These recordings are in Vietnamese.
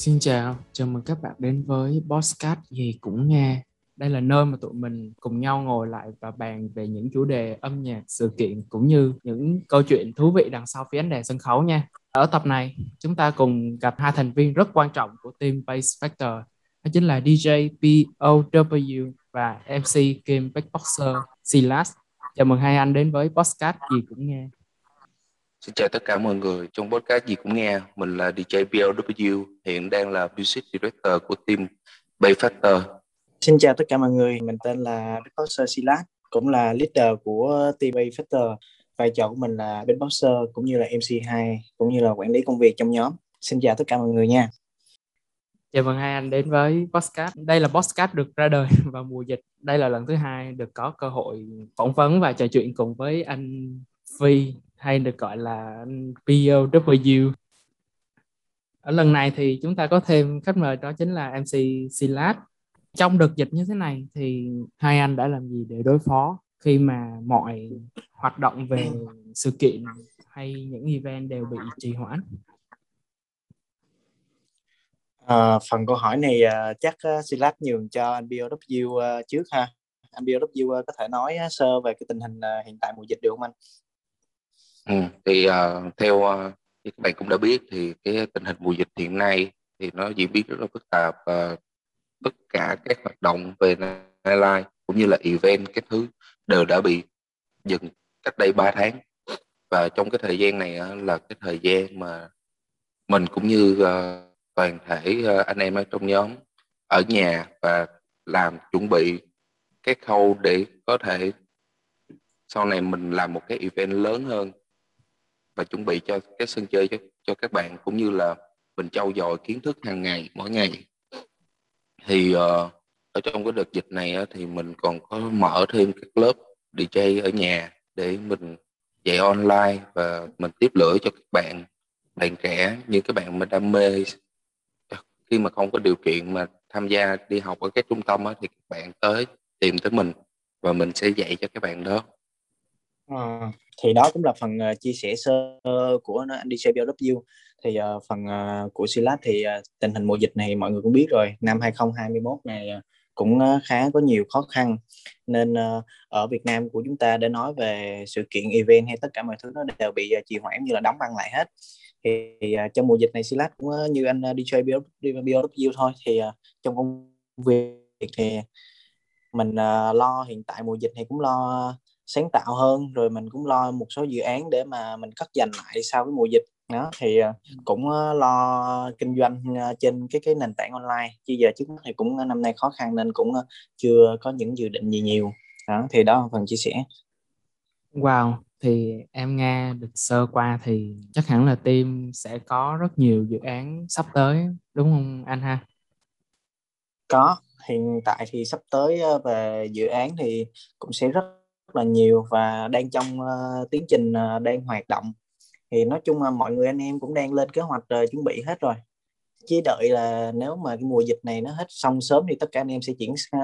Xin chào, chào mừng các bạn đến với Postcard gì cũng nghe. Đây là nơi mà tụi mình cùng nhau ngồi lại và bàn về những chủ đề âm nhạc, sự kiện cũng như những câu chuyện thú vị đằng sau phía ánh đèn sân khấu nha. Ở tập này, chúng ta cùng gặp hai thành viên rất quan trọng của team Bass Factor. Đó chính là DJ POW và MC Kim Backboxer Silas. Chào mừng hai anh đến với Postcard gì cũng nghe. Xin chào tất cả mọi người trong podcast gì cũng nghe. Mình là DJ PLW, hiện đang là Music Director của team Bay Factor. Xin chào tất cả mọi người, mình tên là Beatboxer Silas, cũng là leader của team Bay Factor. Vai trò của mình là Beatboxer cũng như là MC2, cũng như là quản lý công việc trong nhóm. Xin chào tất cả mọi người nha. Chào mừng hai anh đến với podcast. Đây là podcast được ra đời vào mùa dịch. Đây là lần thứ hai được có cơ hội phỏng vấn và trò chuyện cùng với anh Phi hay được gọi là POW. Ở lần này thì chúng ta có thêm khách mời đó chính là MC Silas. Trong đợt dịch như thế này thì hai anh đã làm gì để đối phó khi mà mọi hoạt động về sự kiện hay những event đều bị trì hoãn? À, phần câu hỏi này à, chắc à, Silas nhường cho anh BOW à, trước ha. Anh BOW có thể nói sơ về cái tình hình hiện tại mùa dịch được không anh? Ừ, thì uh, theo uh, như các bạn cũng đã biết thì cái tình hình mùa dịch hiện nay thì nó diễn biến rất là phức tạp và tất cả các hoạt động về nightlife cũng như là event các thứ đều đã bị dừng cách đây 3 tháng. Và trong cái thời gian này uh, là cái thời gian mà mình cũng như uh, toàn thể uh, anh em ở trong nhóm ở nhà và làm chuẩn bị các khâu để có thể sau này mình làm một cái event lớn hơn và chuẩn bị cho cái sân chơi cho cho các bạn cũng như là mình trau dồi kiến thức hàng ngày mỗi ngày. Thì uh, ở trong cái đợt dịch này uh, thì mình còn có mở thêm các lớp DJ ở nhà để mình dạy online và mình tiếp lửa cho các bạn bạn trẻ như các bạn mà đam mê. Khi mà không có điều kiện mà tham gia đi học ở các trung tâm á, thì các bạn tới tìm tới mình và mình sẽ dạy cho các bạn đó. À, thì đó cũng là phần uh, chia sẻ sơ của anh DJ BW thì uh, phần uh, của Silas thì uh, tình hình mùa dịch này mọi người cũng biết rồi. Năm 2021 này uh, cũng uh, khá có nhiều khó khăn. Nên uh, ở Việt Nam của chúng ta để nói về sự kiện event hay tất cả mọi thứ nó đều bị uh, trì hoãn như là đóng băng lại hết. Thì, thì uh, trong mùa dịch này Silas cũng uh, như anh uh, DJ BW thôi. Thì uh, trong công việc thì mình uh, lo hiện tại mùa dịch thì cũng lo sáng tạo hơn rồi mình cũng lo một số dự án để mà mình cất dành lại sau cái mùa dịch. Đó thì cũng lo kinh doanh trên cái cái nền tảng online. Chứ giờ trước mắt thì cũng năm nay khó khăn nên cũng chưa có những dự định gì nhiều. Đó thì đó là phần chia sẻ. Wow, thì em nghe được sơ qua thì chắc hẳn là team sẽ có rất nhiều dự án sắp tới đúng không anh ha? Có, hiện tại thì sắp tới về dự án thì cũng sẽ rất là nhiều và đang trong uh, tiến trình uh, đang hoạt động. Thì nói chung là mọi người anh em cũng đang lên kế hoạch uh, chuẩn bị hết rồi. Chỉ đợi là nếu mà cái mùa dịch này nó hết xong sớm thì tất cả anh em sẽ chuyển uh,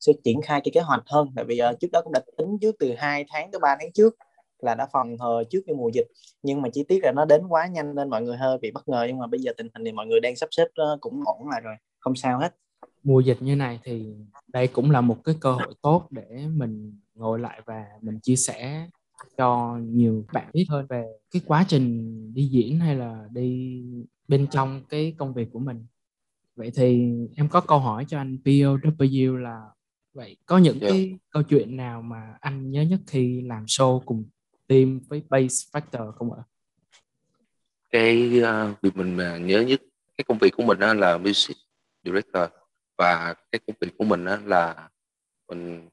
sẽ triển khai cái kế hoạch hơn. Tại vì uh, trước đó cũng đã tính trước từ 2 tháng tới 3 tháng trước là đã phòng hờ trước cái mùa dịch. Nhưng mà chi tiết là nó đến quá nhanh nên mọi người hơi bị bất ngờ. Nhưng mà bây giờ tình hình thì mọi người đang sắp xếp uh, cũng ổn lại rồi không sao hết. Mùa dịch như này thì đây cũng là một cái cơ hội tốt để mình ngồi lại và mình chia sẻ cho nhiều bạn biết hơn về cái quá trình đi diễn hay là đi bên trong cái công việc của mình vậy thì em có câu hỏi cho anh POW là vậy có những yeah. cái câu chuyện nào mà anh nhớ nhất khi làm show cùng team với Bass Factor không ạ? Cái uh, việc mình mà nhớ nhất cái công việc của mình là music director và cái công việc của mình là mình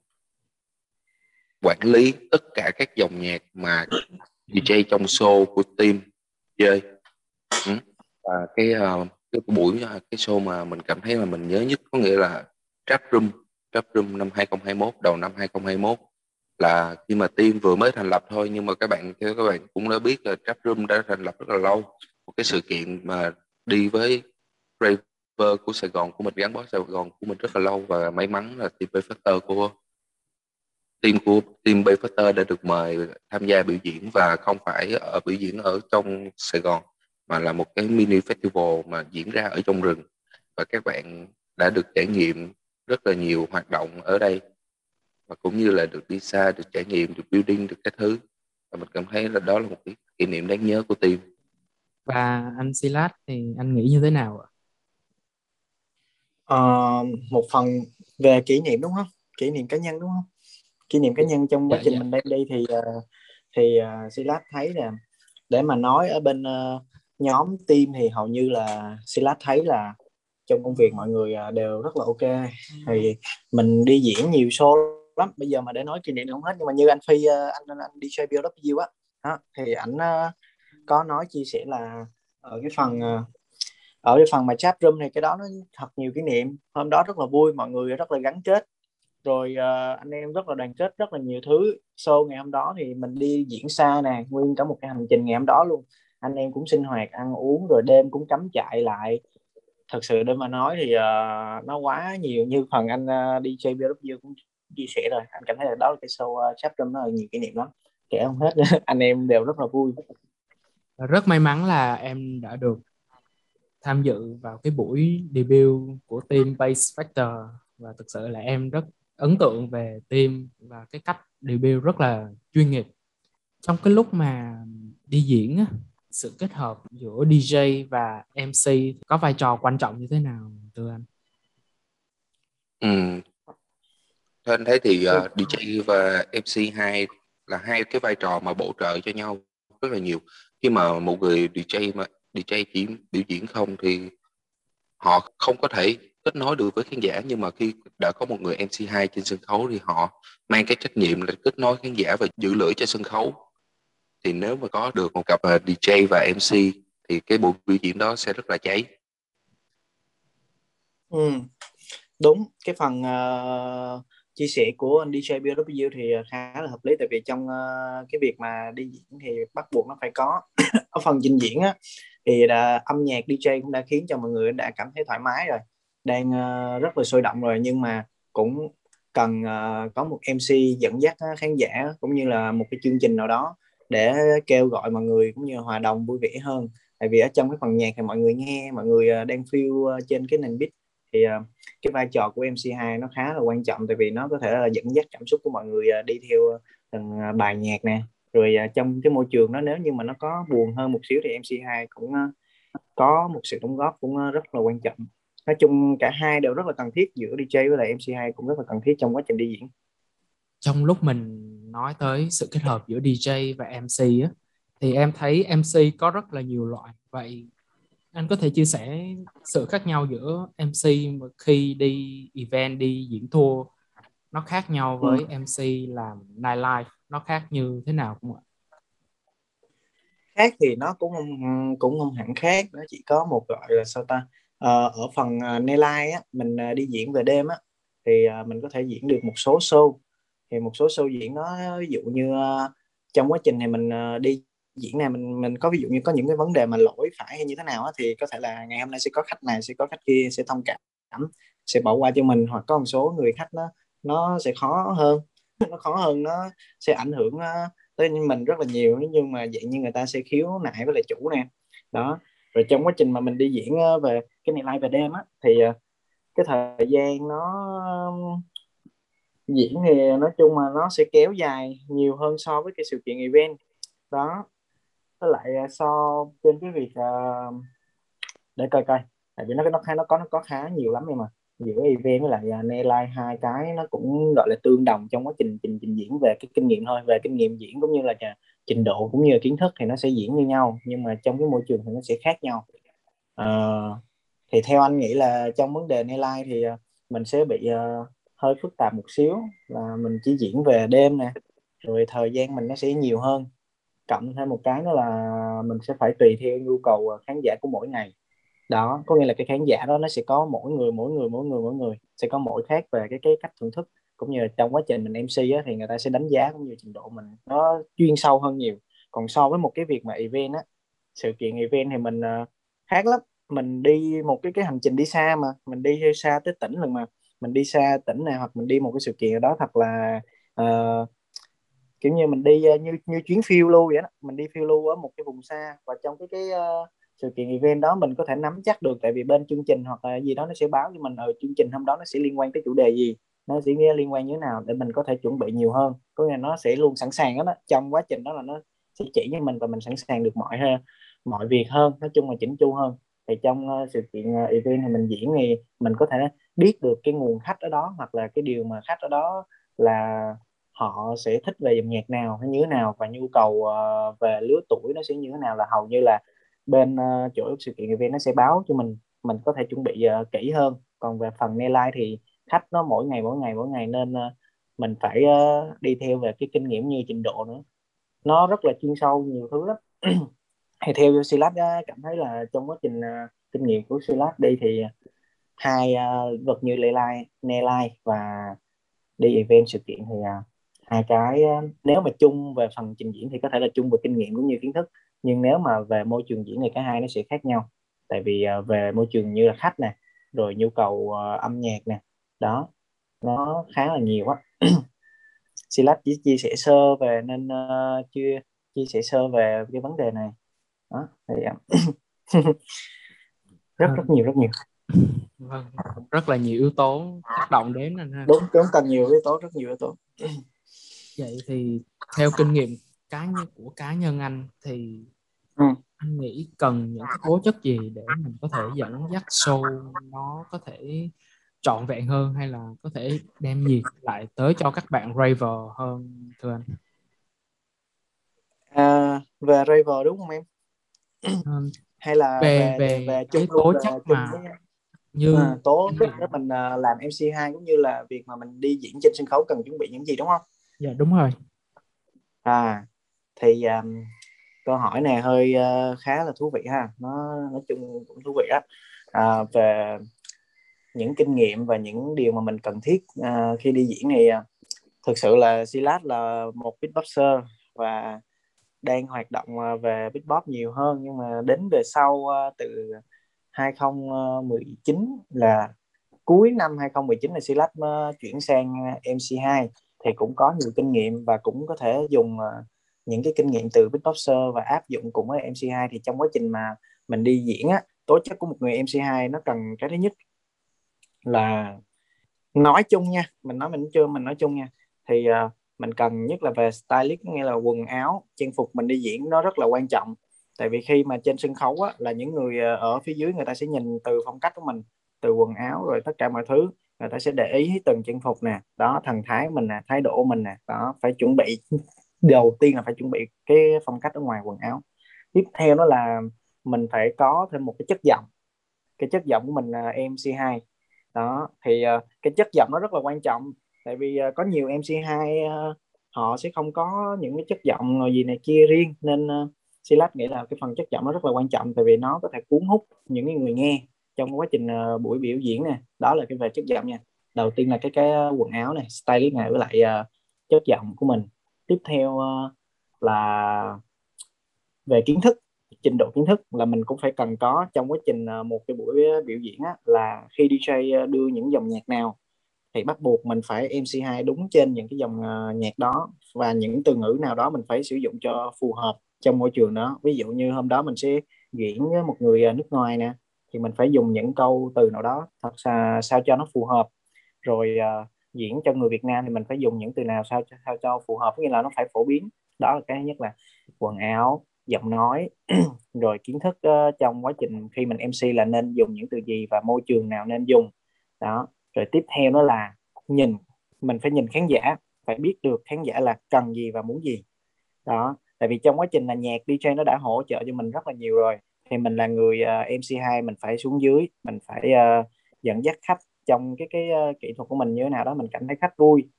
quản lý tất cả các dòng nhạc mà DJ trong show của team chơi. Ừ. Và cái ờ, cái buổi ờ, cái show mà mình cảm thấy là mình nhớ nhất có nghĩa là Trap Room. Trap Room năm 2021 đầu năm 2021 là khi mà team vừa mới thành lập thôi, nhưng mà các bạn, theo các bạn cũng đã biết là Trap Room đã thành lập rất là lâu. Một cái sự kiện mà đi với Raver của Sài Gòn của mình, gắn bó Sài Gòn của mình rất là lâu và may mắn là team Factor của team của team Bayfighter đã được mời tham gia biểu diễn và không phải ở biểu diễn ở trong Sài Gòn mà là một cái mini festival mà diễn ra ở trong rừng và các bạn đã được trải nghiệm rất là nhiều hoạt động ở đây và cũng như là được đi xa được trải nghiệm được building được các thứ và mình cảm thấy là đó là một cái kỷ niệm đáng nhớ của team và anh Silas thì anh nghĩ như thế nào ạ? Uh, một phần về kỷ niệm đúng không? Kỷ niệm cá nhân đúng không? Kỷ niệm cá nhân trong quá dạ, trình dạ. mình đang đi thì uh, thì uh, Silas thấy là để mà nói ở bên uh, nhóm team thì hầu như là Silas thấy là trong công việc mọi người uh, đều rất là ok. Thì mình đi diễn nhiều show lắm. Bây giờ mà để nói kỷ niệm không hết nhưng mà như anh Phi uh, anh anh, anh đi chơi BW á đó, thì ảnh uh, có nói chia sẻ là ở cái phần uh, ở cái phần mà chat room thì cái đó nó thật nhiều kỷ niệm. Hôm đó rất là vui mọi người rất là gắn kết rồi uh, anh em rất là đoàn kết rất là nhiều thứ. Show ngày hôm đó thì mình đi diễn xa nè nguyên cả một cái hành trình ngày hôm đó luôn. Anh em cũng sinh hoạt ăn uống rồi đêm cũng cắm trại lại. Thật sự để mà nói thì uh, nó quá nhiều. Như phần anh uh, đi chơi BW cũng chia sẻ rồi anh cảm thấy là đó là cái show uh, trong nó là nhiều kỷ niệm lắm. Kể không hết anh em đều rất là vui. Rất may mắn là em đã được tham dự vào cái buổi debut của team Base Factor. Và thực sự là em rất ấn tượng về team và cái cách debut rất là chuyên nghiệp trong cái lúc mà đi diễn sự kết hợp giữa DJ và MC có vai trò quan trọng như thế nào ừ. thưa anh? Ừ. Thế anh thấy thì à, uh, DJ và MC hai là hai cái vai trò mà bổ trợ cho nhau rất là nhiều. Khi mà một người DJ mà DJ chỉ biểu diễn không thì họ không có thể kết nối được với khán giả nhưng mà khi đã có một người MC2 trên sân khấu thì họ mang cái trách nhiệm là kết nối khán giả và giữ lửa cho sân khấu. Thì nếu mà có được một cặp à, DJ và MC thì cái buổi biểu diễn đó sẽ rất là cháy. Ừ. đúng. Cái phần uh, chia sẻ của anh DJ BW thì khá là hợp lý tại vì trong uh, cái việc mà đi diễn thì bắt buộc nó phải có. Ở phần trình diễn á thì đã, âm nhạc DJ cũng đã khiến cho mọi người đã cảm thấy thoải mái rồi đang uh, rất là sôi động rồi. Nhưng mà cũng cần uh, có một MC dẫn dắt ờ, khán giả cũng như là một cái chương trình nào đó để kêu gọi mọi người cũng như hòa đồng vui vẻ hơn. Tại vì ở trong cái phần nhạc thì mọi người nghe mọi người đang feel trên cái nền beat thì uh, cái vai trò của MC2 nó khá là quan trọng. Tại vì nó có thể là dẫn dắt cảm xúc của mọi người uh, đi theo từng uh, bài nhạc nè. Rồi trong cái môi trường đó nếu như mà nó có buồn hơn một xíu thì MC2 cũng có một sự đóng góp cũng rất là quan trọng nói chung cả hai đều rất là cần thiết giữa DJ với lại MC2 cũng rất là cần thiết trong quá trình đi diễn trong lúc mình nói tới sự kết hợp giữa DJ và MC á thì em thấy MC có rất là nhiều loại vậy anh có thể chia sẻ sự khác nhau giữa MC khi đi event đi diễn tour nó khác nhau với ừ. MC làm nightlife nó khác như thế nào không ạ? Khác thì nó cũng không cũng không hẳn khác nó chỉ có một gọi là sao ta Ờ, ở phần à, uh, nightlife á mình uh, đi diễn về đêm á thì uh, mình có thể diễn được một số show. Thì một số show diễn nó ví dụ như uh, trong quá trình này mình uh, đi diễn này mình mình có ví dụ như có những cái vấn đề mà lỗi phải hay như thế nào á, thì có thể là ngày hôm nay sẽ có khách này sẽ có khách kia sẽ thông cảm sẽ bỏ qua cho mình hoặc có một số người khách nó nó sẽ khó hơn. Nó khó hơn nó sẽ ảnh hưởng tới mình rất là nhiều nhưng mà dạng như người ta sẽ khiếu nại với lại chủ nè. Đó rồi trong quá trình mà mình đi diễn về cái này live về đêm á thì ờ, cái thời gian nó diễn thì nói chung là nó sẽ kéo dài nhiều hơn so với cái sự kiện event. Đó với lại ờ, so trên cái việc uh, để coi coi tại vì nó nó nó có nó có khá nhiều lắm nhưng mà giữa event với lại uh, Neline hai cái nó cũng gọi là tương đồng trong quá trình trình trình diễn về cái kinh nghiệm thôi về kinh nghiệm diễn cũng như là trình độ cũng như là kiến thức thì nó sẽ diễn như nhau nhưng mà trong cái môi trường thì nó sẽ khác nhau. Uh, thì theo anh nghĩ là trong vấn đề Neline thì ờ, mình sẽ bị uh, hơi phức tạp một xíu là mình chỉ diễn về đêm nè rồi thời gian mình nó sẽ nhiều hơn. Cộng thêm một cái nữa là mình sẽ phải tùy theo nhu cầu ờ, khán giả của mỗi ngày. Đó có nghĩa là cái khán giả đó nó sẽ có mỗi người mỗi người mỗi người mỗi người sẽ có mỗi khác về cái cái cách thưởng thức. Cũng như là trong quá trình mình MC á, thì người ta sẽ đánh giá cũng như trình độ mình nó chuyên sâu hơn nhiều. Còn so với một cái việc mà event á sự kiện event thì mình uh, khác lắm mình đi một cái cái hành trình đi xa mà mình đi xa tới tỉnh lần mà mình đi xa tỉnh này hoặc mình đi một cái sự kiện đó thật là uh, kiểu như mình đi uh, như như chuyến phiêu lưu vậy đó. Mình đi phiêu lưu ở một cái vùng xa và trong cái cái uh, sự kiện event đó mình có thể nắm chắc được tại vì bên chương trình hoặc là gì đó nó sẽ báo cho mình ở chương trình hôm đó nó sẽ liên quan tới chủ đề gì nó sẽ liên quan như thế nào để mình có thể chuẩn bị nhiều hơn. Có nghĩa là nó sẽ luôn sẵn sàng đó trong quá trình đó là nó sẽ chỉ cho mình và mình sẵn sàng được mọi mọi việc hơn nói chung là chỉnh chu hơn thì trong uh, sự kiện uh, event thì mình diễn thì mình có thể biết được cái nguồn khách ở đó hoặc là cái điều mà khách ở đó là họ sẽ thích về dòng nhạc nào hay như thế nào và nhu cầu uh, về lứa tuổi nó sẽ như thế nào là hầu như là bên uh, chỗ sự kiện event nó sẽ báo cho mình mình có thể chuẩn bị uh, kỹ hơn. Còn về phần Nearline thì khách nó mỗi ngày mỗi ngày mỗi ngày nên uh, mình phải uh, đi theo về cái kinh nghiệm như trình độ nữa. Nó rất là chuyên sâu nhiều thứ lắm. thì theo Silas cảm thấy là trong quá trình uh, kinh nghiệm của Silas đi thì hai uh, vật như Lelai, Nelai và đi event sự kiện thì uh, hai cái nếu mà chung về phần trình diễn thì có thể là chung về kinh nghiệm cũng như kiến thức. Nhưng nếu mà về môi trường diễn thì cả hai nó sẽ khác nhau. Tại vì uh, về môi trường như là khách nè rồi nhu cầu uh, âm nhạc nè đó nó khá là nhiều á. Silas chỉ chia sẻ sơ về nên uh, chưa chia sẻ sơ về cái vấn đề này đó thì uh, rất rất nhiều rất nhiều. Vâng rất là nhiều yếu tố tác động đến anh ha. Đúng đúng cần nhiều yếu tố rất nhiều yếu tố. Vậy thì theo kinh nghiệm cá nhân của cá nhân anh thì ừ. anh nghĩ cần những cái tố chất gì để mình có thể dẫn dắt show nó có thể trọn vẹn hơn hay là có thể đem nhiệt lại tới cho các bạn raver hơn thưa anh? À, về raver đúng không em hay là về về, về, về cái tố chất mà như à, tố chất để mình uh, làm MC2 cũng như là việc mà mình đi diễn trên sân khấu cần chuẩn bị những gì đúng không? Dạ đúng rồi. À thì um, câu hỏi này hơi uh, khá là thú vị ha. Nó nói chung cũng thú vị á. À, về những kinh nghiệm và những điều mà mình cần thiết uh, khi đi diễn thì uh, thực sự là Silas là một beatboxer và đang hoạt động à, về beatbox nhiều hơn. Nhưng mà đến về sau à, từ 2019 là cuối năm 2019 là Silas à, chuyển sang MC2 thì cũng có nhiều kinh nghiệm và cũng có thể dùng những cái kinh nghiệm từ beatboxer và áp dụng cùng với MC2 thì trong quá trình mà mình đi diễn á tố chất của một người MC2 nó cần cái thứ nhất là nói chung nha. Mình nói mình chưa mình nói chung nha. Thì uh, mình cần nhất là về stylist nghĩa là quần áo trang phục mình đi diễn nó rất là quan trọng. Tại vì khi mà trên sân khấu á, là những người ờ, ở phía dưới người ta sẽ nhìn từ phong cách của mình từ quần áo rồi tất cả mọi thứ. Người ta sẽ để ý từng trang phục nè đó thần thái mình nè thái độ mình nè đó phải chuẩn bị. Đầu tiên là phải chuẩn bị cái phong cách ở ngoài quần áo. Tiếp theo đó là mình phải có thêm một cái chất giọng. Cái chất giọng của mình là MC2 đó thì ờ, cái chất giọng nó rất là quan trọng tại vì uh, có nhiều MC2 uh, ờ, họ sẽ không có những cái chất giọng gì này kia riêng nên ờ, uh, Silas nghĩ là cái phần chất giọng nó rất là quan trọng tại vì nó có thể cuốn hút những người nghe trong quá trình uh, buổi biểu diễn nè. Đó là cái về chất giọng nha. Đầu tiên là cái cái quần áo này stylist này với lại uh, chất giọng của mình. Tiếp theo uh, là về kiến thức trình độ kiến thức là mình cũng phải cần có trong quá trình một cái buổi biểu diễn á, là khi DJ đưa những dòng nhạc nào thì bắt buộc mình phải MC2 đúng trên những cái dòng uh, nhạc đó và những từ ngữ nào đó mình phải sử dụng cho phù hợp trong môi trường đó. Ví dụ như hôm đó mình sẽ diễn với một người à, nước ngoài nè thì mình phải dùng những câu từ nào đó thật sao, sao cho nó phù hợp. Rồi uh, diễn cho người Việt Nam thì mình phải dùng những từ nào sao cho sao cho phù hợp nghĩa là nó phải phổ biến. Đó là cái nhất là quần áo giọng nói rồi kiến thức uh, trong quá trình khi mình MC là nên dùng những từ gì và môi trường nào nên dùng. Đó rồi tiếp theo đó là nhìn. Mình phải nhìn khán giả phải biết được khán giả là cần gì và muốn gì. Đó tại vì trong quá trình là nhạc DJ nó đã hỗ trợ cho mình rất là nhiều rồi. Thì mình là người ờ, uh, MC2 mình phải xuống dưới mình phải uh, dẫn dắt khách trong cái cái uh, kỹ thuật của mình như thế nào đó mình cảm thấy khách vui.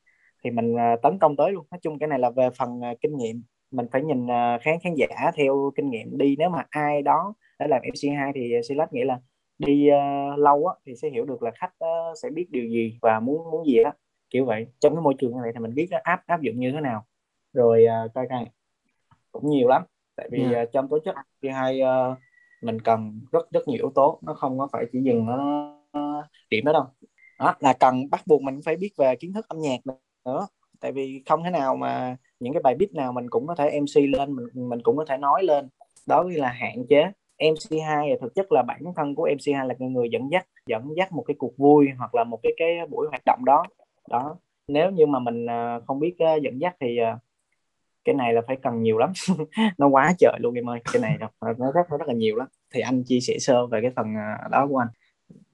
Thì mình uh, tấn công tới luôn. Nói chung cái này là về phần uh, kinh nghiệm. Mình phải nhìn uh, khán khán giả theo kinh nghiệm đi. Nếu mà ai đó đã làm MC2 thì Silas nghĩ là đi uh, lâu á, thì sẽ hiểu được là khách uh, sẽ biết điều gì và muốn muốn gì á kiểu vậy. Trong cái môi trường như vậy thì mình biết nó áp áp dụng như thế nào. Rồi uh, coi coi cũng nhiều lắm. Tại vì yeah. Dạ. uh, trong tố chất thứ hai uh, mình cần rất rất nhiều yếu tố. Nó không có phải chỉ dừng nó điểm đó đâu. Đó là cần bắt buộc mình phải biết về kiến thức âm nhạc nữa. Tại vì không thể nào mà những cái bài beat nào mình cũng có thể MC lên mình mình cũng có thể nói lên. Đó là hạn chế MC2 thực chất là bản thân của MC2 là người dẫn dắt dẫn dắt một cái cuộc vui hoặc là một cái cái buổi hoạt động đó. Đó nếu như mà mình ờ, không biết ờ, dẫn dắt thì ờ, cái này là phải cần nhiều lắm. Nó quá trời luôn em ơi cái này nó rất nó rất là nhiều lắm. Thì anh chia sẻ sơ về cái phần đó của anh.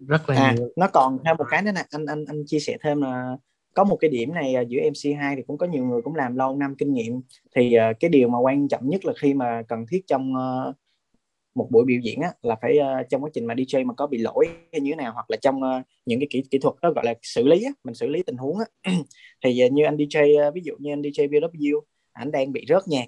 Rất là à, nhiều. nó còn thêm một cái nữa nè anh anh anh chia sẻ thêm là có một cái điểm này giữa MC2 thì cũng có nhiều người cũng làm lâu năm kinh nghiệm. Thì cái điều mà quan trọng nhất là khi mà cần thiết trong một buổi biểu diễn á, là phải uh, trong quá trình mà DJ mà có bị lỗi hay như thế nào hoặc là trong uh, những cái kỹ kỹ thuật đó gọi là xử lý á, mình xử lý tình huống á. thì uh, như anh DJ uh, ví dụ như anh DJ BW anh đang bị rớt nhạc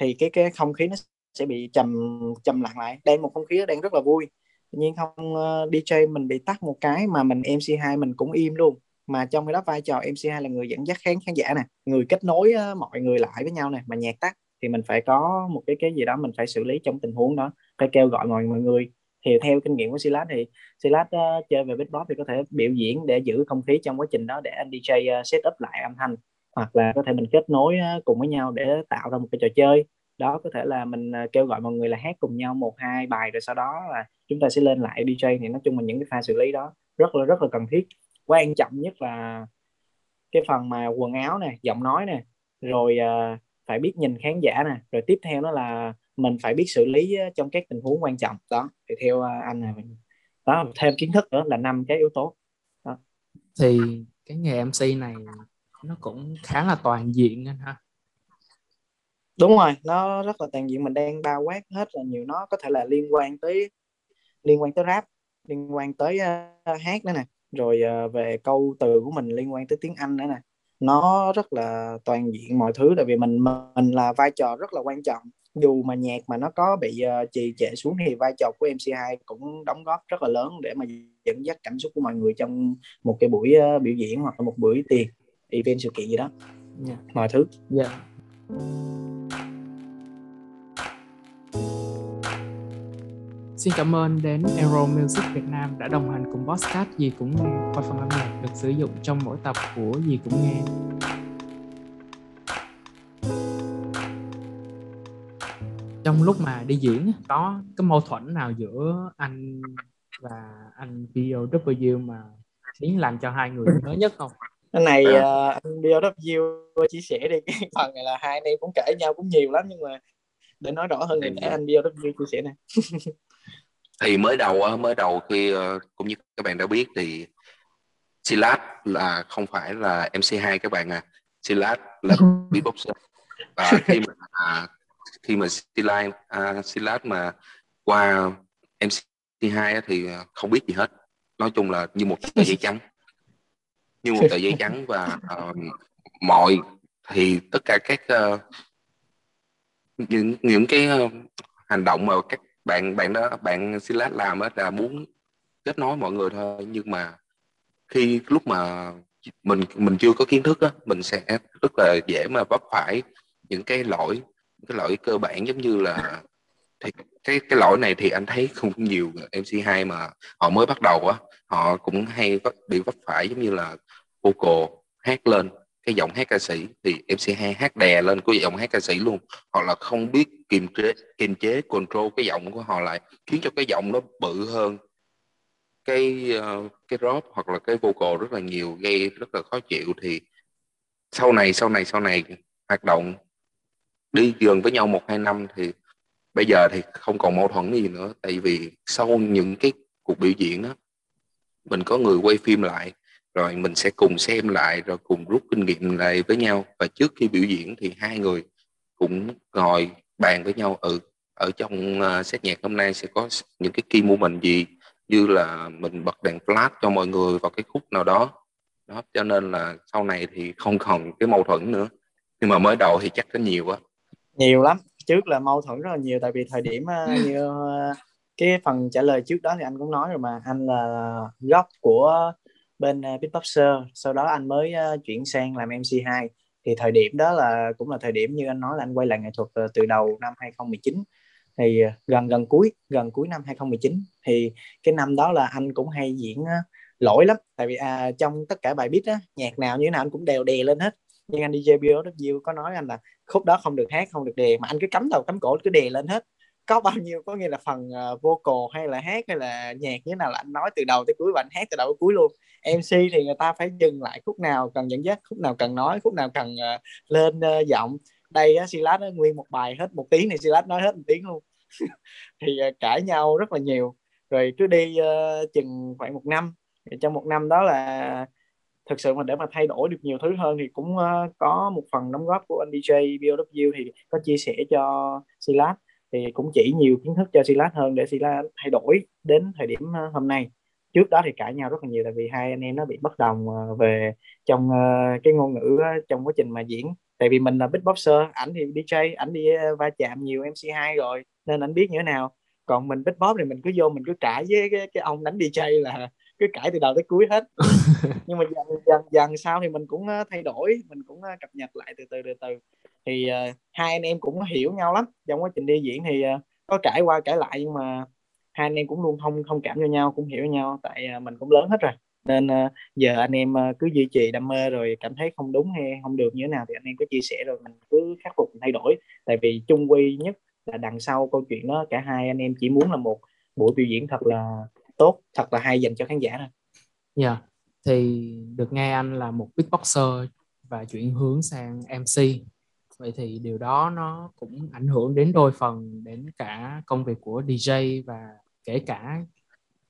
thì cái cái không khí nó sẽ bị trầm trầm lặng lại đang một không khí đang rất là vui. Nhưng nhiên không uh, DJ mình bị tắt một cái mà mình MC2 mình cũng im luôn. Mà trong cái đó vai trò MC2 là người dẫn dắt khán khán giả nè người kết nối uh, mọi người lại với nhau nè mà nhạc tắt thì mình phải có một cái cái gì đó mình phải xử lý trong tình huống đó phải kêu gọi mọi mọi người. Thì theo kinh nghiệm của Silas thì Silas uh, chơi về beatbox thì có thể biểu diễn để giữ không khí trong quá trình đó để anh DJ uh, set up lại âm thanh. Hoặc là có thể mình kết nối uh, cùng với nhau để tạo ra một cái trò chơi. Đó có thể là mình uh, kêu gọi mọi người là hát cùng nhau một hai bài rồi sau đó là chúng ta sẽ lên lại DJ. Thì nói chung là những cái pha xử lý đó rất là rất là cần thiết. Quan trọng nhất là cái phần mà quần áo nè giọng nói nè. Rồi uh, phải biết nhìn khán giả nè. Rồi tiếp theo đó là mình phải biết xử lý trong các tình huống quan trọng. Đó thì theo à, anh này đó thêm kiến thức nữa là năm cái yếu tố. Đó. thì cái nghề MC này nó cũng khá là toàn diện anh ha. Đúng rồi nó rất là toàn diện. Mình đang bao quát hết là nhiều nó có thể là liên quan tới liên quan tới rap liên quan tới uh, hát nữa nè. Rồi uh, về câu từ của mình liên quan tới tiếng Anh nữa nè. Nó rất là toàn diện mọi thứ tại vì mình mình là vai trò rất là quan trọng dù mà nhạc mà nó có bị uh, trì trệ xuống thì vai trò của MC2 cũng đóng góp rất là lớn để mà dẫn dắt cảm xúc của mọi người trong một cái buổi uh, biểu diễn hoặc là một buổi tiệc event sự kiện gì đó yeah. Dạ. mọi thứ yeah. Dạ. Xin cảm ơn đến Aero Music Việt Nam đã đồng hành cùng Bosscat gì cũng nghe qua phần âm nhạc được sử dụng trong mỗi tập của gì cũng nghe. Trong lúc mà đi diễn có cái mâu thuẫn nào giữa anh và anh BOW mà khiến làm cho hai người nhớ nhất không? Cái này uh, anh BOW chia sẻ đi cái phần này là hai anh em cũng kể nhau cũng nhiều lắm nhưng mà để nói rõ hơn thì để anh BOW chia sẻ này. thì mới đầu mới đầu khi ờ, cũng như các bạn đã biết thì Silas là không phải là MC2 các bạn à Silas là beatboxer và khi mà à, khi mà Silas à, Silas mà qua MC2 thì không biết gì hết. Nói chung là như một tờ giấy trắng. Như một tờ giấy trắng và uh, mọi thì tất cả các uh, những những cái uh, hành động mà các bạn bạn đó bạn Silas làm á là muốn kết nối mọi người thôi. Nhưng mà khi lúc mà mình mình chưa có kiến thức á mình sẽ rất là dễ mà vấp phải những cái lỗi cái lỗi cơ bản giống như là thì cái cái lỗi này thì anh thấy không nhiều MC2 mà họ mới bắt đầu á, họ cũng hay bị vấp phải giống như là vocal hát lên cái giọng hát ca sĩ, thì MC2 hát đè lên của giọng hát ca sĩ luôn. Hoặc là không biết kiềm chế kiềm chế, control cái giọng của họ lại, khiến cho cái giọng nó bự hơn. Cái ờ, cái drop hoặc là cái vocal rất là nhiều, gây rất là khó chịu. Thì sau này sau này sau này hoạt động đi giường với nhau một hai năm thì bây giờ thì không còn mâu thuẫn gì nữa. Tại vì sau những cái cuộc biểu diễn đó mình có người quay phim lại rồi mình sẽ cùng xem lại rồi cùng rút kinh nghiệm lại với nhau. Và trước khi biểu diễn thì hai người cũng ngồi bàn với nhau. Ừ ở trong uh, set nhạc hôm nay sẽ có những cái key moment gì? Như là mình bật đèn flash cho mọi người vào cái khúc nào đó. Đó cho nên là sau này thì không còn cái mâu thuẫn nữa. Nhưng mà mới đầu thì chắc có nhiều quá nhiều lắm. Trước là mâu thuẫn rất là nhiều tại vì thời điểm uh, như uh, cái phần trả lời trước đó thì anh cũng nói rồi mà. Anh là gốc của bên uh, Beatboxer sau đó anh mới chuyển sang làm MC2 thì thời điểm đó là cũng là thời điểm như anh nói là anh quay lại nghệ thuật từ đầu năm 2019 thì gần gần cuối gần cuối năm 2019 thì cái năm đó là anh cũng hay diễn lỗi lắm. Tại vì à, trong tất cả bài beat á nhạc nào như thế nào anh cũng đều đè lên hết nhưng anh DJ BOW có nói anh là khúc đó không được hát không được đè mà anh cứ cắm đầu cắm cổ cứ đè lên hết. Có bao nhiêu có nghĩa là phần uh, vocal hay là hát hay là nhạc như thế nào là anh nói từ đầu tới cuối và anh hát từ đầu tới cuối luôn. MC thì người ta phải dừng lại khúc nào cần dẫn dắt khúc nào cần nói khúc nào cần uh, lên uh, giọng. Đây uh, Silas uh, nguyên một bài hết một tiếng thì Silas nói hết một tiếng luôn. Thì uh, cãi nhau rất là nhiều. Rồi cứ đi uh, chừng khoảng một năm. Trong một năm đó là thực sự mà để mà thay đổi được nhiều thứ hơn thì cũng uh, có một phần đóng góp của anh DJ BOW thì có chia sẻ cho Silas thì cũng chỉ nhiều kiến thức cho Silas hơn để Silas thay đổi đến thời điểm uh, hôm nay. Trước đó thì cãi nhau rất là nhiều tại vì hai anh em nó bị bất đồng uh, về trong uh, cái ngôn ngữ uh, trong quá trình mà diễn. Tại vì mình là beatboxer ảnh thì DJ ảnh đi uh, va chạm nhiều MC2 rồi nên ảnh biết như thế nào. Còn mình beatbox thì mình cứ vô mình cứ cãi với cái, cái ông đánh DJ là cứ cãi từ đầu tới cuối hết. Nhưng mà dần dần dần sau thì mình cũng thay đổi mình cũng cập nhật lại từ từ từ từ. Thì uh, hai anh em cũng hiểu nhau lắm. Trong quá trình đi diễn thì uh, có cãi qua cãi lại nhưng mà hai anh em cũng luôn thông thông cảm cho nhau cũng hiểu nhau. Tại uh, mình cũng lớn hết rồi. Nên uh, giờ anh em uh, cứ duy trì đam mê rồi cảm thấy không đúng hay không được như thế nào thì anh em cứ chia sẻ rồi mình cứ khắc phục thay đổi. Tại vì chung quy nhất là đằng sau câu chuyện đó cả hai anh em chỉ muốn là một buổi biểu diễn thật là tốt thật là hay dành cho khán giả thôi. Dạ. Yeah. thì được nghe anh là một beatboxer và chuyển hướng sang MC vậy thì điều đó nó cũng ảnh hưởng đến đôi phần đến cả công việc của DJ và kể cả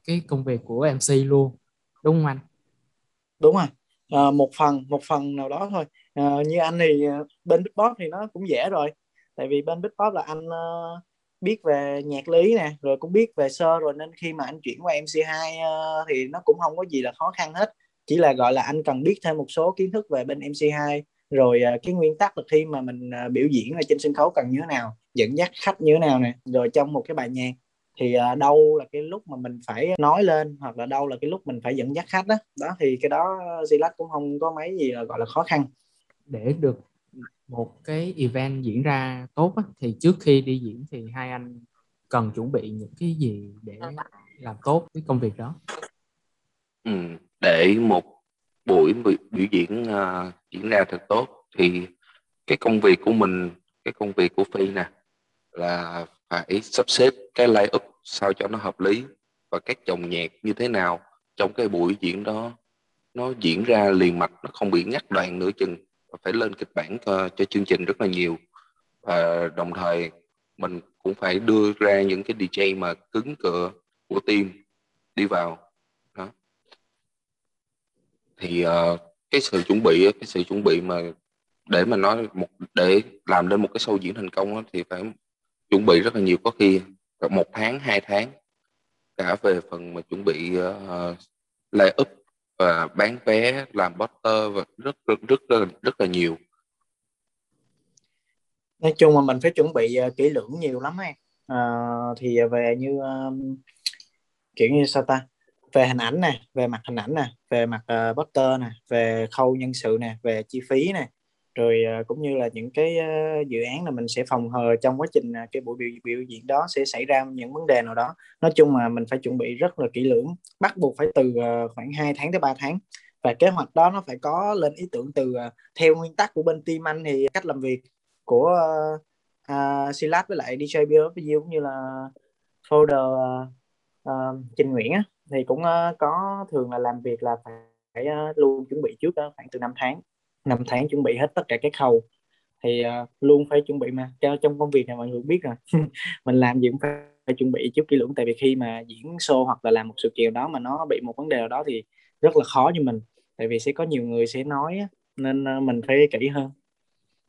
cái công việc của MC luôn. Đúng không anh? Đúng rồi. À, một phần một phần nào đó thôi. À, như anh thì bên beatbox thì nó cũng dễ rồi. Tại vì bên beatbox là anh uh, biết về nhạc lý nè rồi cũng biết về sơ rồi nên khi mà anh chuyển qua MC2 uh, ờ, thì nó cũng không có gì là khó khăn hết. Chỉ là gọi là anh cần biết thêm một số kiến thức về bên MC2 rồi uh, cái nguyên tắc là khi mà mình uh, biểu diễn ở trên sân khấu cần như thế nào dẫn dắt khách như thế nào nè rồi trong một cái bài nhạc thì uh, đâu là cái lúc mà mình phải nói lên hoặc là đâu là cái lúc mình phải dẫn dắt khách đó đó thì cái đó Silas cũng không có mấy gì là gọi là khó khăn. Để được một cái event diễn ra tốt á, thì trước khi đi diễn thì hai anh cần chuẩn bị những cái gì để làm tốt cái công việc đó? Ừ, để một buổi biểu diễn uh, diễn ra thật tốt thì cái công việc của mình cái công việc của phi nè là phải sắp xếp cái up sao cho nó hợp lý và các dòng nhạc như thế nào trong cái buổi diễn đó nó diễn ra liền mạch nó không bị ngắt đoạn nửa chừng phải lên kịch bản cho, cho chương trình rất là nhiều. Và đồng thời mình cũng phải đưa ra những cái DJ mà cứng cựa của team đi vào. Đó. Thì uh, cái sự chuẩn bị cái sự chuẩn bị mà để mà nói một để làm nên một cái show diễn thành công đó, thì phải chuẩn bị rất là nhiều. Có khi một tháng hai tháng cả về phần mà chuẩn bị ờ, uh, lay up và bán vé làm poster và rất rất rất rất, rất là nhiều. Nói chung mà mình phải chuẩn bị uh, kỹ lưỡng nhiều lắm em uh, ờ, thì về như um, kiểu như sao ta? Về hình ảnh nè về mặt hình ảnh nè về mặt uh, poster nè về khâu nhân sự nè về chi phí nè rồi à, cũng như là những cái à, dự án là mình sẽ phòng hờ trong quá trình à, cái buổi biểu, biểu diễn đó sẽ xảy ra những vấn đề nào đó. Nói chung là mình phải chuẩn bị rất là kỹ lưỡng bắt buộc phải từ khoảng 2 tháng tới 3 tháng. Và kế hoạch đó nó phải có lên ý tưởng từ theo nguyên tắc của bên team anh thì cách làm việc của uh, uh, Silas với lại DJ BFU cũng như là folder uh, uh, Trình Nguyễn á, thì cũng uh, có thường là làm việc là phải uh, luôn chuẩn bị trước uh, khoảng từ 5 tháng. 5 tháng chuẩn bị hết tất cả các khâu. Thì uh, luôn phải chuẩn bị mà. Cho trong công việc này mọi người biết rồi. Mình làm gì cũng phải, phải chuẩn bị trước kỹ lưỡng tại vì khi mà diễn show hoặc là làm một sự kiện đó mà nó bị một vấn đề nào đó thì rất là khó cho mình. Tại vì sẽ có nhiều người sẽ nói nên ờ, mình phải kỹ hơn.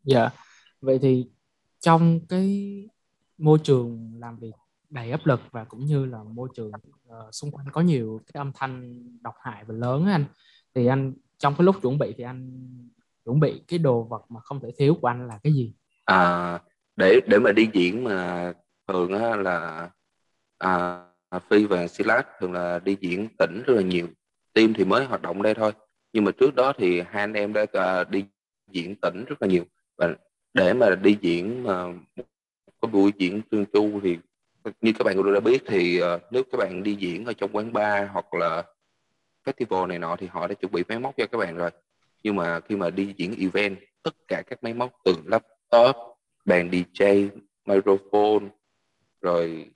Dạ. Yeah. vậy thì trong cái môi trường làm việc đầy áp lực và cũng như là môi trường uh, xung quanh có nhiều cái âm thanh độc hại và lớn anh thì anh trong cái lúc chuẩn bị thì anh chuẩn bị cái đồ vật mà không thể thiếu của anh là cái gì? À để để mà đi diễn mà thường á là à, phi và silas thường là đi diễn tỉnh rất là nhiều. Team thì mới hoạt động đây thôi. Nhưng mà trước đó thì hai anh em đã uh, đi diễn tỉnh rất là nhiều. Và để mà đi diễn mà có buổi diễn trương chu thì như các bạn cũng đã biết thì uh, nếu các bạn đi diễn ở trong quán bar hoặc là festival này nọ thì họ đã chuẩn bị máy móc cho các bạn rồi nhưng mà khi mà đi diễn event tất cả các máy móc từ laptop bàn DJ microphone rồi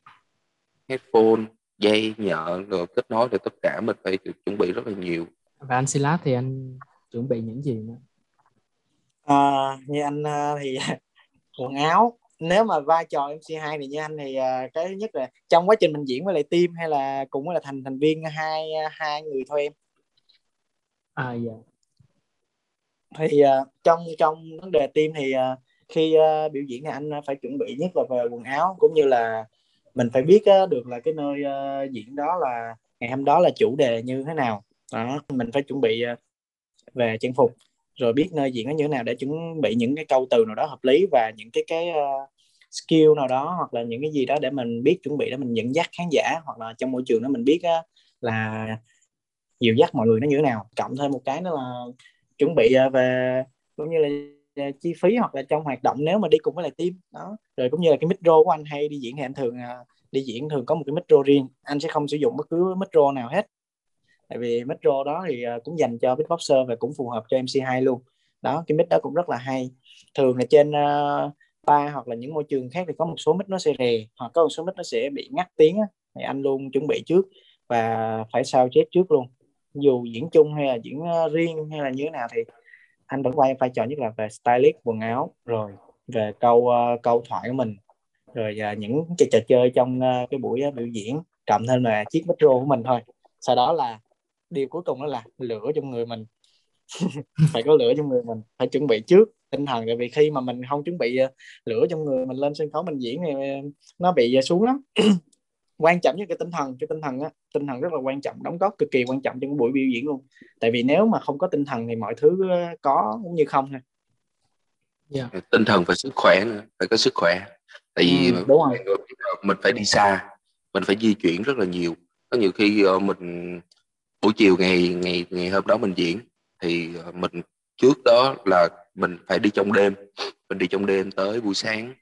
headphone dây nhợ rồi kết nối rồi tất cả mình phải chuẩn bị rất là nhiều. Và anh Silas thì anh chuẩn bị những gì nữa? À, như anh ờ, thì quần áo. Nếu mà vai trò MC2 thì như anh thì ờ, cái thứ nhất là trong quá trình mình diễn với lại team hay là cũng là thành thành viên hai hai người thôi em? À dạ thì uh, trong trong vấn đề team thì uh, khi uh, biểu diễn thì anh phải chuẩn bị nhất là về quần áo cũng như là mình phải biết uh, được là cái nơi uh, diễn đó là ngày hôm đó là chủ đề như thế nào. Đó mình phải chuẩn bị uh, về trang phục rồi biết nơi diễn nó như thế nào để chuẩn bị những cái câu từ nào đó hợp lý và những cái cái uh, skill nào đó hoặc là những cái gì đó để mình biết chuẩn bị để mình dẫn dắt khán giả hoặc là trong môi trường đó mình biết uh, là dìu dắt mọi người nó như thế nào. Cộng thêm một cái nữa là chuẩn bị à, về cũng như là à, chi phí hoặc là trong hoạt động nếu mà đi cùng với lại team. Đó. Rồi cũng như là cái micro của anh hay đi diễn thì anh thường à, đi diễn thường có một cái micro riêng. Anh sẽ không sử dụng bất cứ micro nào hết. Tại vì micro đó thì cũng dành cho beatboxer và cũng phù hợp cho MC2 luôn. Đó cái mic đó cũng rất là hay. Thường là trên uh, hoặc là những môi trường khác thì có một số mic nó sẽ rè hoặc có một số mic nó sẽ bị ngắt tiếng á. Thì anh luôn chuẩn bị trước và phải sao chép trước luôn dù diễn chung hay là diễn ờ, riêng hay là như thế nào thì anh vẫn quay vai trò nhất là về stylist quần áo rồi về câu uh, câu thoại của mình rồi uh, những trò chơi trong uh, cái buổi uh, biểu diễn cộng thêm là chiếc micro của mình thôi. Sau đó là điều cuối cùng đó là lửa trong người mình. Phải có lửa trong người mình phải chuẩn bị trước tinh thần tại vì khi mà mình không chuẩn bị uh, lửa trong người mình lên sân khấu mình diễn thì nó bị uh, xuống lắm quan trọng nhất cái tinh thần cái tinh thần á tinh thần rất là quan trọng đóng góp cực kỳ quan trọng trong buổi biểu diễn luôn. Tại vì nếu mà không có tinh thần thì mọi thứ có cũng như không thôi yeah. tinh thần và sức khỏe nữa phải có sức khỏe. Tại vì ừ, đúng rồi. mình phải đi xa mình phải di chuyển rất là nhiều. Có nhiều khi uh, mình buổi chiều ngày ngày ngày hôm đó mình diễn thì uh, mình trước đó là mình phải đi trong đêm. Mình đi trong đêm tới buổi sáng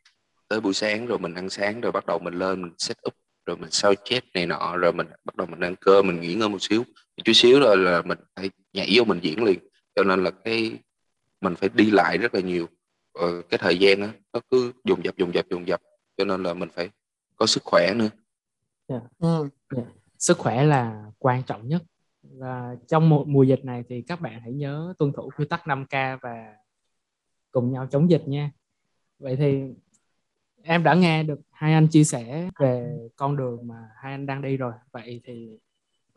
tới buổi sáng rồi mình ăn sáng rồi bắt đầu mình lên mình set up rồi mình sao chép này nọ rồi mình bắt đầu mình ăn cơm mình nghỉ ngơi một xíu chút xíu rồi là mình phải nhảy vô mình diễn liền cho nên là cái mình phải đi lại rất là nhiều ờ, cái thời gian đó, nó cứ dùng dập dùng dập dùng dập cho nên là mình phải có sức khỏe nữa yeah. Ừ. Yeah. Sức khỏe là quan trọng nhất và trong một mùa dịch này thì các bạn hãy nhớ tuân thủ quy tắc 5K và cùng nhau chống dịch nha vậy thì em đã nghe được hai anh chia sẻ về con đường mà hai anh đang đi rồi. Vậy thì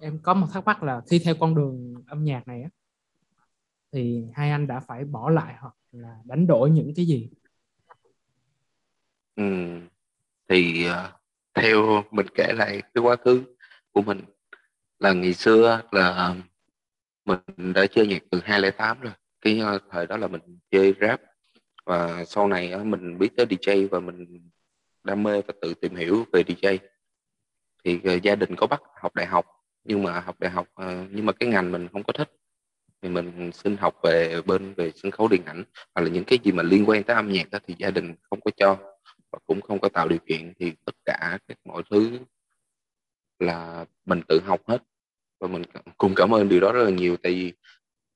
em có một thắc mắc là khi theo con đường âm nhạc này á, thì hai anh đã phải bỏ lại hoặc là đánh đổi những cái gì? Ừ. thì ờ, theo mình kể lại cái quá khứ của mình là ngày xưa là mình đã chơi nhạc từ 2008 rồi. Cái ờ, thời đó là mình chơi rap và sau này mình biết tới DJ và mình đam mê và tự tìm hiểu về DJ thì ờ, gia đình có bắt học đại học, nhưng mà học đại học ờ, nhưng mà cái ngành mình không có thích. Thì mình xin học về bên, về sân khấu điện ảnh, hoặc là những cái gì mà liên quan tới âm nhạc đó thì gia đình không có cho và cũng không có tạo điều kiện. Thì tất cả các mọi thứ là mình tự học hết. Và mình cùng cảm ơn điều đó rất là nhiều. Tại vì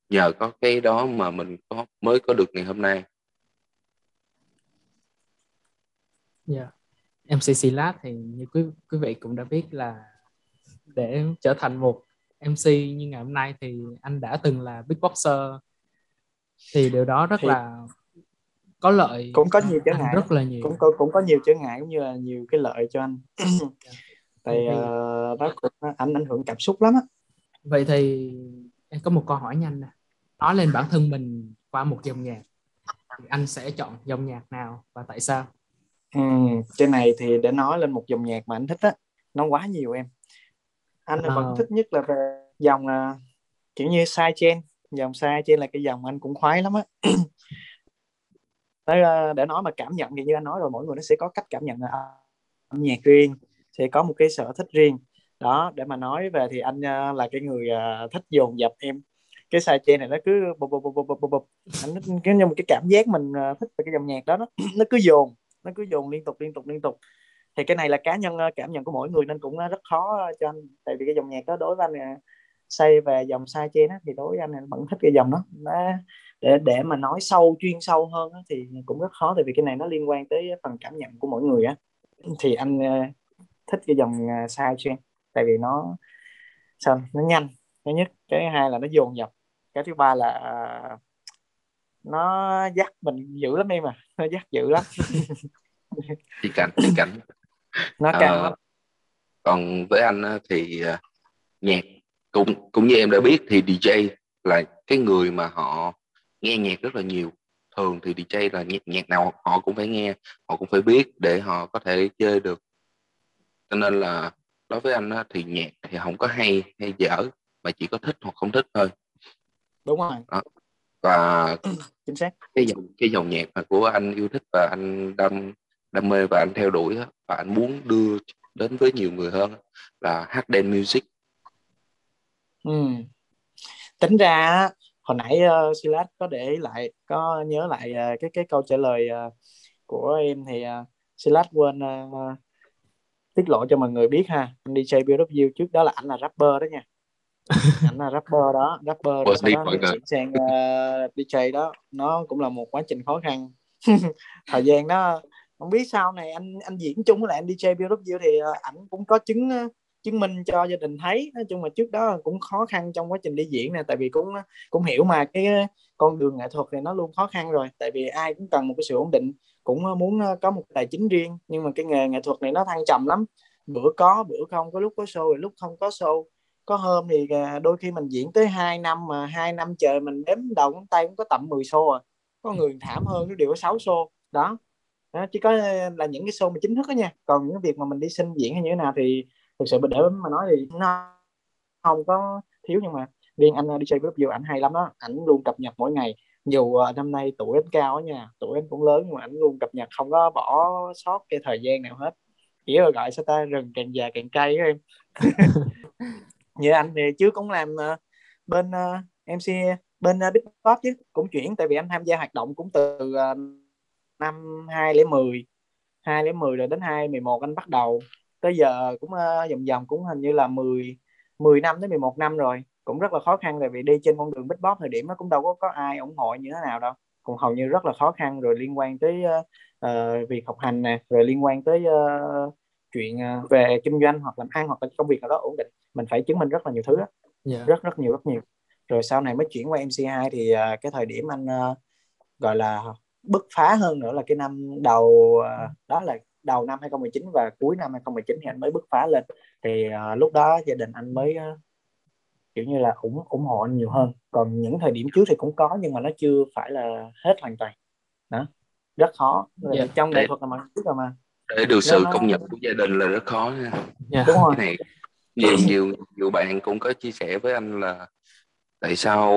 nhờ có cái đó mà mình có, mới có được ngày hôm nay. Yeah. Dạ. MC Silas thì như quý quý vị cũng đã biết là để trở thành một MC như ngày hôm nay thì anh đã từng là beatboxer. Thì điều đó rất thì là có lợi. cũng có nhiều trở ngại. rất là nhiều. Cũng có cũng có nhiều trở ngại cũng như là nhiều cái lợi cho anh. Tại uh, đó cũng ảnh ảnh hưởng cảm xúc lắm á. Vậy thì em có một câu hỏi nhanh nè. Nói lên bản thân mình qua một dòng nhạc thì anh sẽ chọn dòng nhạc nào và tại sao ừ, cái này thì để nói lên một dòng nhạc mà anh thích á nó quá nhiều em. Anh à. vẫn thích nhất là về dòng uh, kiểu như sai trên dòng sai trên là cái dòng anh cũng khoái lắm á. Để nói mà cảm nhận thì như anh nói rồi mỗi người nó sẽ có cách cảm nhận âm nhạc riêng sẽ có một cái sở thích riêng. Đó để mà nói về thì anh uh, là cái người uh, thích dồn dập em. Cái sai trên này nó cứ bụp bụp bụp bụp bụp bụp anh cái như một cái cảm giác mình uh, thích về cái dòng nhạc đó nó, nó cứ dồn nó cứ dồn liên tục liên tục liên tục. Thì cái này là cá nhân ờ, cảm nhận của mỗi người nên cũng ờ, rất khó ờ, cho anh. Tại vì cái dòng nhạc đó, đối với anh say về dòng sai trên thì đối với anh vẫn thích cái dòng đó. Nó để để mà nói sâu, chuyên sâu hơn thì cũng rất khó, tại vì cái này nó liên quan tới phần cảm nhận của mỗi người á. Thì anh thích cái dòng sai side tại vì nó, sao, nó nhanh cái nhất. Cái hai là nó dồn dập. Cái thứ ba là nó dắt mình dữ lắm em à nó dắt dữ lắm. Đi cảnh đi cảnh. Nó cao lắm. còn với anh thì uh, nhạc cũng cũng như em đã biết thì DJ là cái người mà họ nghe nhạc rất là nhiều. Thường thì DJ là nhạc, nhạc nào họ cũng phải nghe họ cũng phải biết để họ có thể chơi được. Cho nên là đối với anh thì nhạc thì không có hay hay dở mà chỉ có thích hoặc không thích thôi. Đúng rồi. Đó. Và chính xác. cái dòng cái dòng nhạc mà của anh yêu thích và anh đam đam mê và anh theo đuổi và anh muốn đưa đến với nhiều người hơn là hát dance music. Ừ. tính ra hồi nãy uh, Silas có để lại có nhớ lại uh, cái cái câu trả lời uh, của em thì uh, Silas quên uh, tiết lộ cho mọi người biết ha. Anh DJ BW trước đó là ảnh là rapper đó nha ảnh là rapper đó rapper đó, sau đó chuyển sang uh, DJ đó. Nó cũng là một quá trình khó khăn. Thời gian đó không biết sau này anh anh diễn chung với lại anh DJ BW thì uh, ảnh cũng có chứng uh, chứng minh cho gia đình thấy. Nói chung là trước đó cũng khó khăn trong quá trình đi diễn nè tại vì cũng cũng hiểu mà cái con đường nghệ thuật này nó luôn khó khăn rồi. Tại vì ai cũng cần một cái sự ổn định cũng muốn có một tài chính riêng. Nhưng mà cái nghề nghệ thuật này nó thăng trầm lắm. Bữa có bữa không có lúc có show rồi lúc không có show có hôm thì à, đôi khi mình diễn tới 2 năm mà hai năm trời mình đếm đầu ngón tay cũng có tầm 10 show à. Có người thảm hơn nó đều có 6 show đó đó, chỉ có là những cái show mà chính thức đó nha. Còn những việc mà mình đi xin diễn hay như thế nào thì thực sự để mà nói thì nó không có thiếu nhưng mà riêng anh DJ Group ảnh hay lắm đó. Ảnh luôn cập nhật mỗi ngày. Dù uh, năm nay tuổi anh cao á nha tuổi anh cũng lớn nhưng mà ảnh luôn cập nhật không có bỏ sót cái thời gian nào hết. Chỉ là gọi sao ta rừng càng già càng cay em như anh thì trước cũng làm uh, bên ờ, uh, MC bên uh, Big chứ cũng chuyển tại vì anh tham gia hoạt động cũng từ uh, năm 2010 2010 rồi đến 2011 anh bắt đầu. Tới giờ cũng uh, vòng vòng cũng hình như là 10 10 năm tới 11 năm rồi. Cũng rất là khó khăn tại vì đi trên con đường big thời điểm nó cũng đâu có có ai ủng hộ như thế nào đâu. Cũng hầu như rất là khó khăn rồi liên quan tới uh, uh, việc học hành nè rồi liên quan tới uh, chuyện uh, về kinh doanh hoặc làm ăn hoặc là công việc nào đó ổn định mình phải chứng minh rất là nhiều thứ. Yeah. Dạ. rất rất nhiều rất nhiều rồi sau này mới chuyển qua MC2 thì uh, cái thời điểm anh uh, gọi là bứt phá hơn nữa là cái năm đầu uh, đó là đầu năm 2019 và cuối năm 2019 thì anh mới bứt phá lên thì uh, lúc đó gia đình anh mới uh, kiểu như là ủng ủng hộ anh nhiều hơn còn những thời điểm trước thì cũng có nhưng mà nó chưa phải là hết hoàn toàn đó rất khó yeah. Dạ. trong nghệ thuật là mà biết rồi mà để được sự nó... công nhận của gia đình là rất khó nha yeah. Dạ. đúng rồi cái này nhiều nhiều nhiều bạn cũng có chia sẻ với anh là tại sao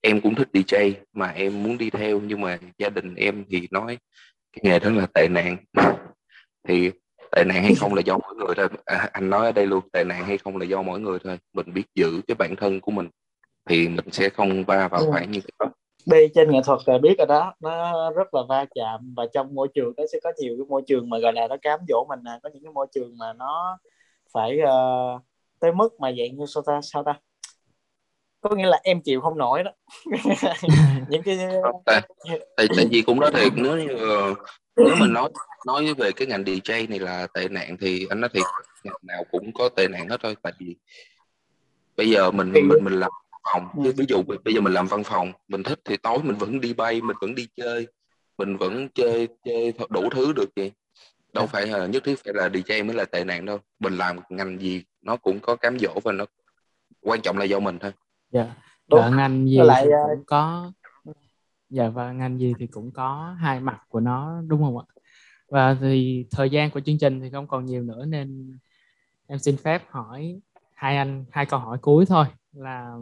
em cũng thích DJ mà em muốn đi theo nhưng mà gia đình em thì nói cái nghề đó là tệ nạn. Thì tệ nạn hay không là do mỗi người thôi. À, anh nói ở đây luôn tệ nạn hay không là do mỗi người thôi. Mình biết giữ cái bản thân của mình thì mình sẽ không va vào khoảng như cái đó. Đi trên nghệ thuật là biết rồi đó nó rất là va chạm và trong môi trường nó sẽ có nhiều cái môi trường mà gọi là nó cám dỗ mình nè. Có những cái môi trường mà nó phải uh, tới mức mà dạng như sao ta sao ta? Có nghĩa là em chịu không nổi đó. Những cái tại, tại, tại vì cũng nói thiệt nếu như nếu mình nói nói về cái ngành DJ này là tệ nạn thì anh nói thiệt ngành nào cũng có tệ nạn hết thôi. Tại vì bây giờ mình mình mình làm phòng chứ ví dụ bây giờ mình làm văn phòng mình thích thì tối mình vẫn đi bay mình vẫn đi chơi mình vẫn chơi chơi đủ thứ được gì đâu phải là nhất thiết phải là DJ mới là tệ nạn đâu mình làm ngành gì nó cũng có cám dỗ và nó quan trọng là do mình thôi dạ yeah. ngành gì lại, thì cũng có dạ và ngành gì thì cũng có hai mặt của nó đúng không ạ và thì thời gian của chương trình thì không còn nhiều nữa nên em xin phép hỏi hai anh hai câu hỏi cuối thôi là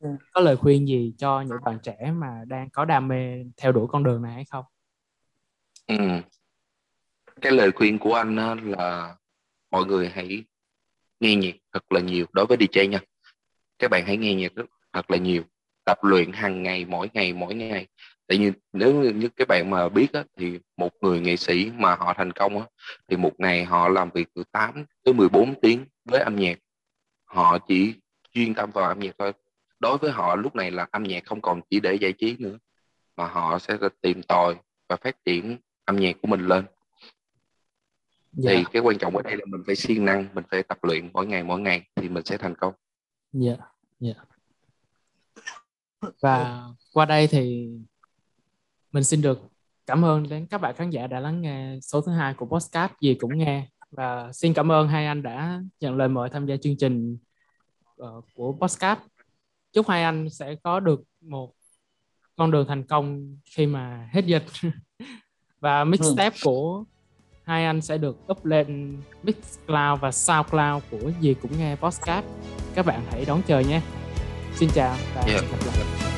ừ. có lời khuyên gì cho những bạn trẻ mà đang có đam mê theo đuổi con đường này hay không? Ừ. Cái lời khuyên của anh là mọi người hãy nghe nhạc thật là nhiều đối với DJ nha. Các bạn hãy nghe nhạc thật là nhiều, tập luyện hàng ngày, mỗi ngày, mỗi ngày. Tại vì nếu như các bạn mà biết á, thì một người nghệ sĩ mà họ thành công á, thì một ngày họ làm việc từ 8 tới 14 tiếng với âm nhạc. Họ chỉ chuyên tâm vào âm nhạc thôi đối với họ lúc này là âm nhạc không còn chỉ để giải trí nữa mà họ sẽ tìm tòi và phát triển âm nhạc của mình lên dạ. thì cái quan trọng ở đây là mình phải siêng năng mình phải tập luyện mỗi ngày mỗi ngày thì mình sẽ thành công. Dạ dạ. Và qua đây thì mình xin được cảm ơn đến các bạn khán giả đã lắng nghe số thứ hai của podcast gì cũng nghe. Và xin cảm ơn hai anh đã nhận lời mời tham gia chương trình uh, của podcast. Chúc hai anh sẽ có được một con đường thành công khi mà hết dịch. Và mixtape ừ. của hai anh sẽ được up lên Mixcloud và Soundcloud của gì cũng nghe podcast. Các bạn hãy đón chờ nhé. Xin chào và yeah. hẹn gặp lại